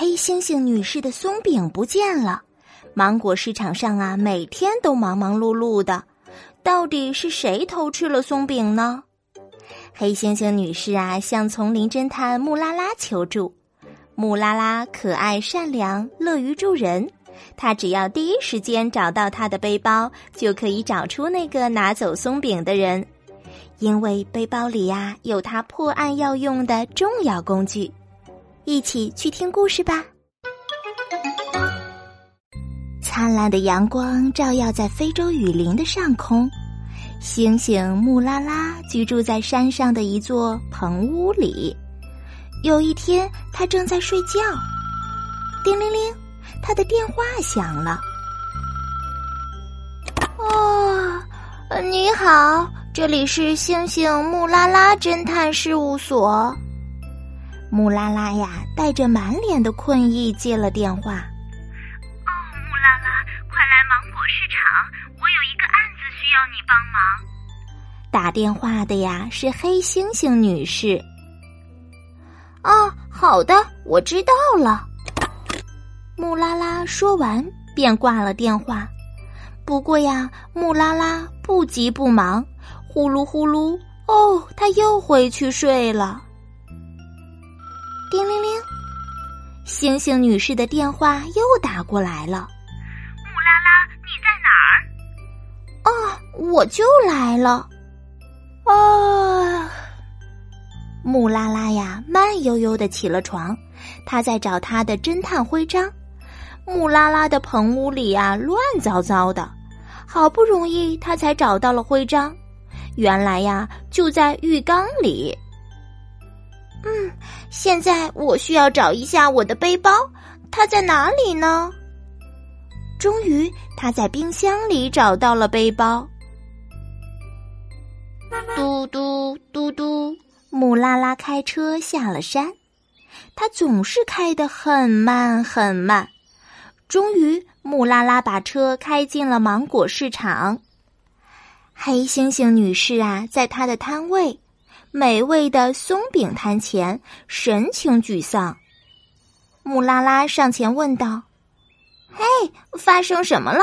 黑猩猩女士的松饼不见了，芒果市场上啊，每天都忙忙碌碌的。到底是谁偷吃了松饼呢？黑猩猩女士啊，向丛林侦探木拉拉求助。木拉拉可爱善良，乐于助人。她只要第一时间找到她的背包，就可以找出那个拿走松饼的人，因为背包里呀有她破案要用的重要工具。一起去听故事吧。灿烂的阳光照耀在非洲雨林的上空，猩猩木拉拉居住在山上的一座棚屋里。有一天，他正在睡觉，叮铃铃，他的电话响了。哦，你好，这里是猩猩木拉拉侦探事务所。木拉拉呀，带着满脸的困意接了电话。哦，木拉拉，快来芒果市场，我有一个案子需要你帮忙。打电话的呀是黑猩猩女士。哦，好的，我知道了。木拉拉说完便挂了电话。不过呀，木拉拉不急不忙，呼噜呼噜，哦，她又回去睡了。叮铃铃，星星女士的电话又打过来了。木拉拉，你在哪儿？啊，我就来了。啊，木拉拉呀，慢悠悠的起了床，她在找她的侦探徽章。木拉拉的棚屋里呀，乱糟糟的，好不容易她才找到了徽章，原来呀，就在浴缸里。嗯，现在我需要找一下我的背包，它在哪里呢？终于，他在冰箱里找到了背包。嘟嘟嘟嘟，木拉拉开车下了山，他总是开得很慢很慢。终于，木拉拉把车开进了芒果市场。黑猩猩女士啊，在她的摊位。美味的松饼摊前，神情沮丧。木拉拉上前问道：“嘿，发生什么了？”“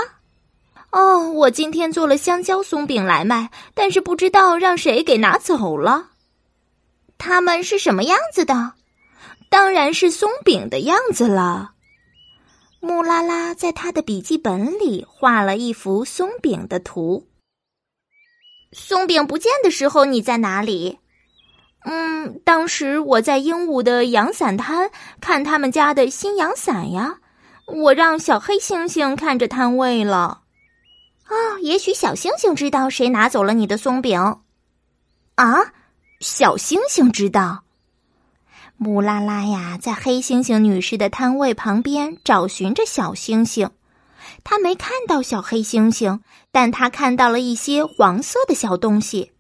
哦，我今天做了香蕉松饼来卖，但是不知道让谁给拿走了。他们是什么样子的？当然是松饼的样子了。”木拉拉在他的笔记本里画了一幅松饼的图。松饼不见的时候，你在哪里？嗯，当时我在鹦鹉的阳伞摊看他们家的新阳伞呀，我让小黑猩猩看着摊位了。啊，也许小星星知道谁拿走了你的松饼。啊，小星星知道。木拉拉呀，在黑猩猩女士的摊位旁边找寻着小星星，她没看到小黑猩猩，但她看到了一些黄色的小东西。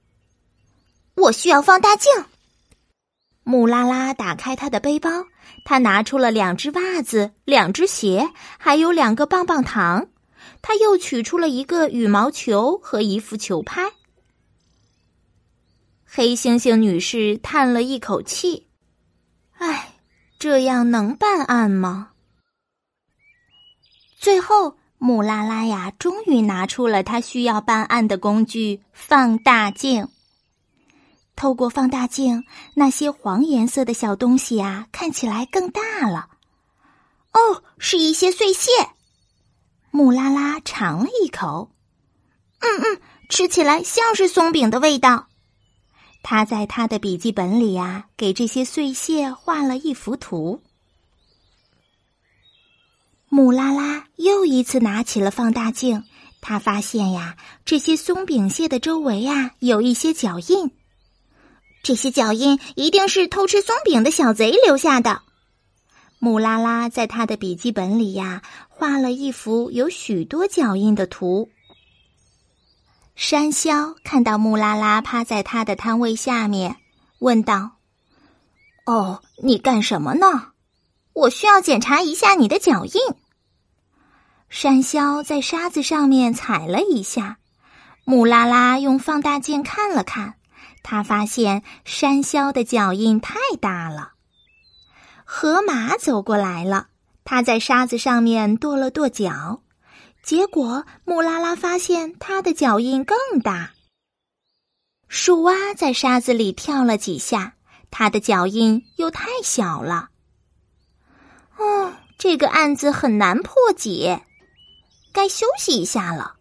我需要放大镜。木拉拉打开他的背包，他拿出了两只袜子、两只鞋，还有两个棒棒糖。他又取出了一个羽毛球和一副球拍。黑猩猩女士叹了一口气：“唉，这样能办案吗？”最后，木拉拉呀，终于拿出了他需要办案的工具——放大镜。透过放大镜，那些黄颜色的小东西啊，看起来更大了。哦，是一些碎屑。木拉拉尝了一口，嗯嗯，吃起来像是松饼的味道。他在他的笔记本里呀，给这些碎屑画了一幅图。木拉拉又一次拿起了放大镜，他发现呀，这些松饼屑的周围呀，有一些脚印。这些脚印一定是偷吃松饼的小贼留下的。木拉拉在他的笔记本里呀，画了一幅有许多脚印的图。山魈看到木拉拉趴在他的摊位下面，问道：“哦，你干什么呢？我需要检查一下你的脚印。”山魈在沙子上面踩了一下，木拉拉用放大镜看了看。他发现山魈的脚印太大了，河马走过来了，它在沙子上面跺了跺脚，结果木拉拉发现它的脚印更大。树蛙在沙子里跳了几下，它的脚印又太小了。哦，这个案子很难破解，该休息一下了。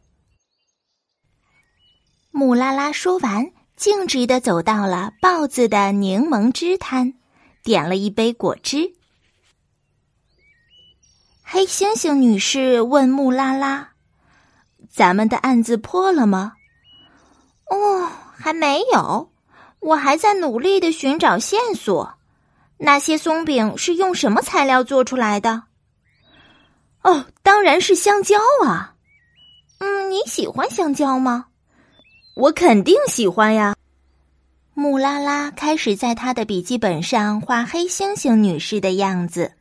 木拉拉说完，径直的走到了豹子的柠檬汁摊，点了一杯果汁。黑猩猩女士问木拉拉：“咱们的案子破了吗？”“哦，还没有，我还在努力的寻找线索。那些松饼是用什么材料做出来的？”“哦，当然是香蕉啊。”“嗯，你喜欢香蕉吗？”我肯定喜欢呀！木拉拉开始在他的笔记本上画黑猩猩女士的样子。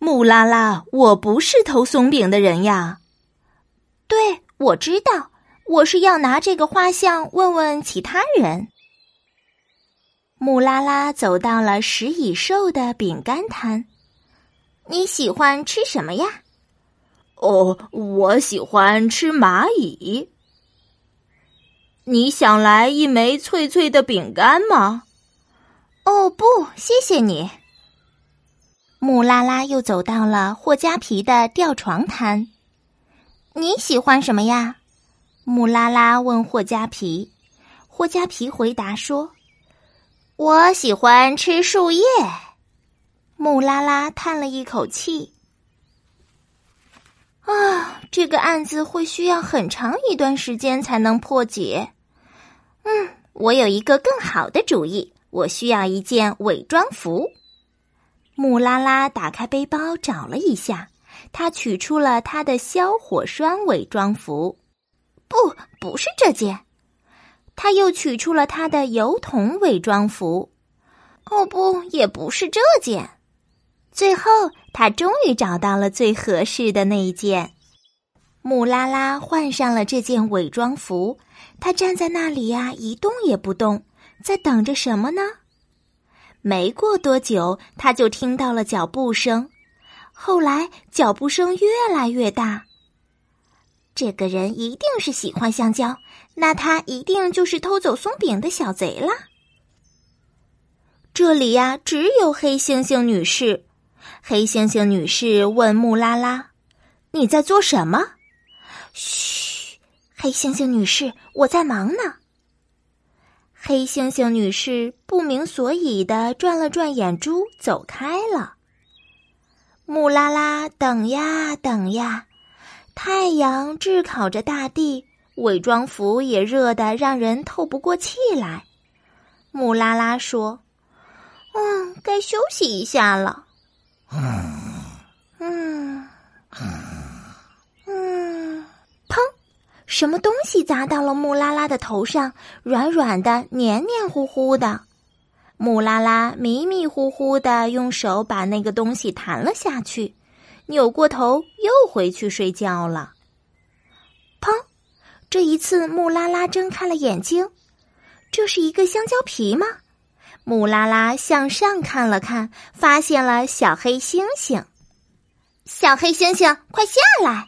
木拉拉，我不是偷松饼的人呀。对，我知道，我是要拿这个画像问问其他人。木拉拉走到了食蚁兽的饼干摊。你喜欢吃什么呀？哦，我喜欢吃蚂蚁。你想来一枚脆脆的饼干吗？哦，不，谢谢你。木拉拉又走到了霍加皮的吊床摊。你喜欢什么呀？木拉拉问霍加皮。霍加皮回答说：“我喜欢吃树叶。”木拉拉叹了一口气。啊，这个案子会需要很长一段时间才能破解。我有一个更好的主意。我需要一件伪装服。木拉拉打开背包找了一下，他取出了他的消火栓伪装服。不，不是这件。他又取出了他的油桶伪装服。哦，不，也不是这件。最后，他终于找到了最合适的那一件。穆拉拉换上了这件伪装服。他站在那里呀，一动也不动，在等着什么呢？没过多久，他就听到了脚步声。后来，脚步声越来越大。这个人一定是喜欢香蕉，那他一定就是偷走松饼的小贼了。这里呀，只有黑猩猩女士。黑猩猩女士问木拉拉：“你在做什么？”嘘。黑猩猩女士，我在忙呢。黑猩猩女士不明所以的转了转眼珠，走开了。木拉拉等呀等呀，太阳炙烤着大地，伪装服也热得让人透不过气来。木拉拉说：“嗯，该休息一下了。”嗯。什么东西砸到了木拉拉的头上？软软的，黏黏糊糊的。木拉拉迷迷糊糊的用手把那个东西弹了下去，扭过头又回去睡觉了。砰！这一次木拉拉睁开了眼睛，这是一个香蕉皮吗？木拉拉向上看了看，发现了小黑猩猩。小黑猩猩，快下来！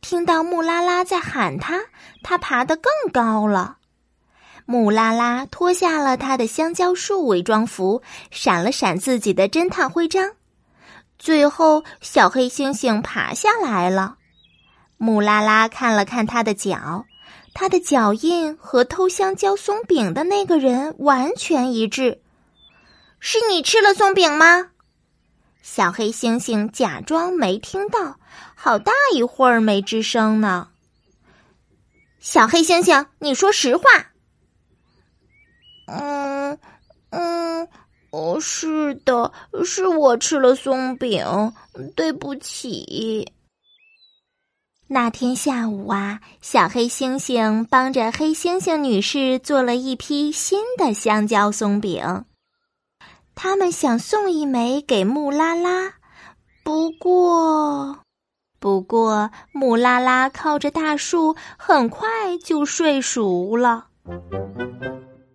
听到木拉拉在喊他，他爬得更高了。木拉拉脱下了他的香蕉树伪装服，闪了闪自己的侦探徽章。最后，小黑猩猩爬下来了。木拉拉看了看他的脚，他的脚印和偷香蕉松饼的那个人完全一致。是你吃了松饼吗？小黑猩猩假装没听到。好大一会儿没吱声呢。小黑猩猩，你说实话。嗯嗯，哦，是的，是我吃了松饼，对不起。那天下午啊，小黑猩猩帮着黑猩猩女士做了一批新的香蕉松饼，他们想送一枚给穆拉拉，不过。不过，木拉拉靠着大树，很快就睡熟了。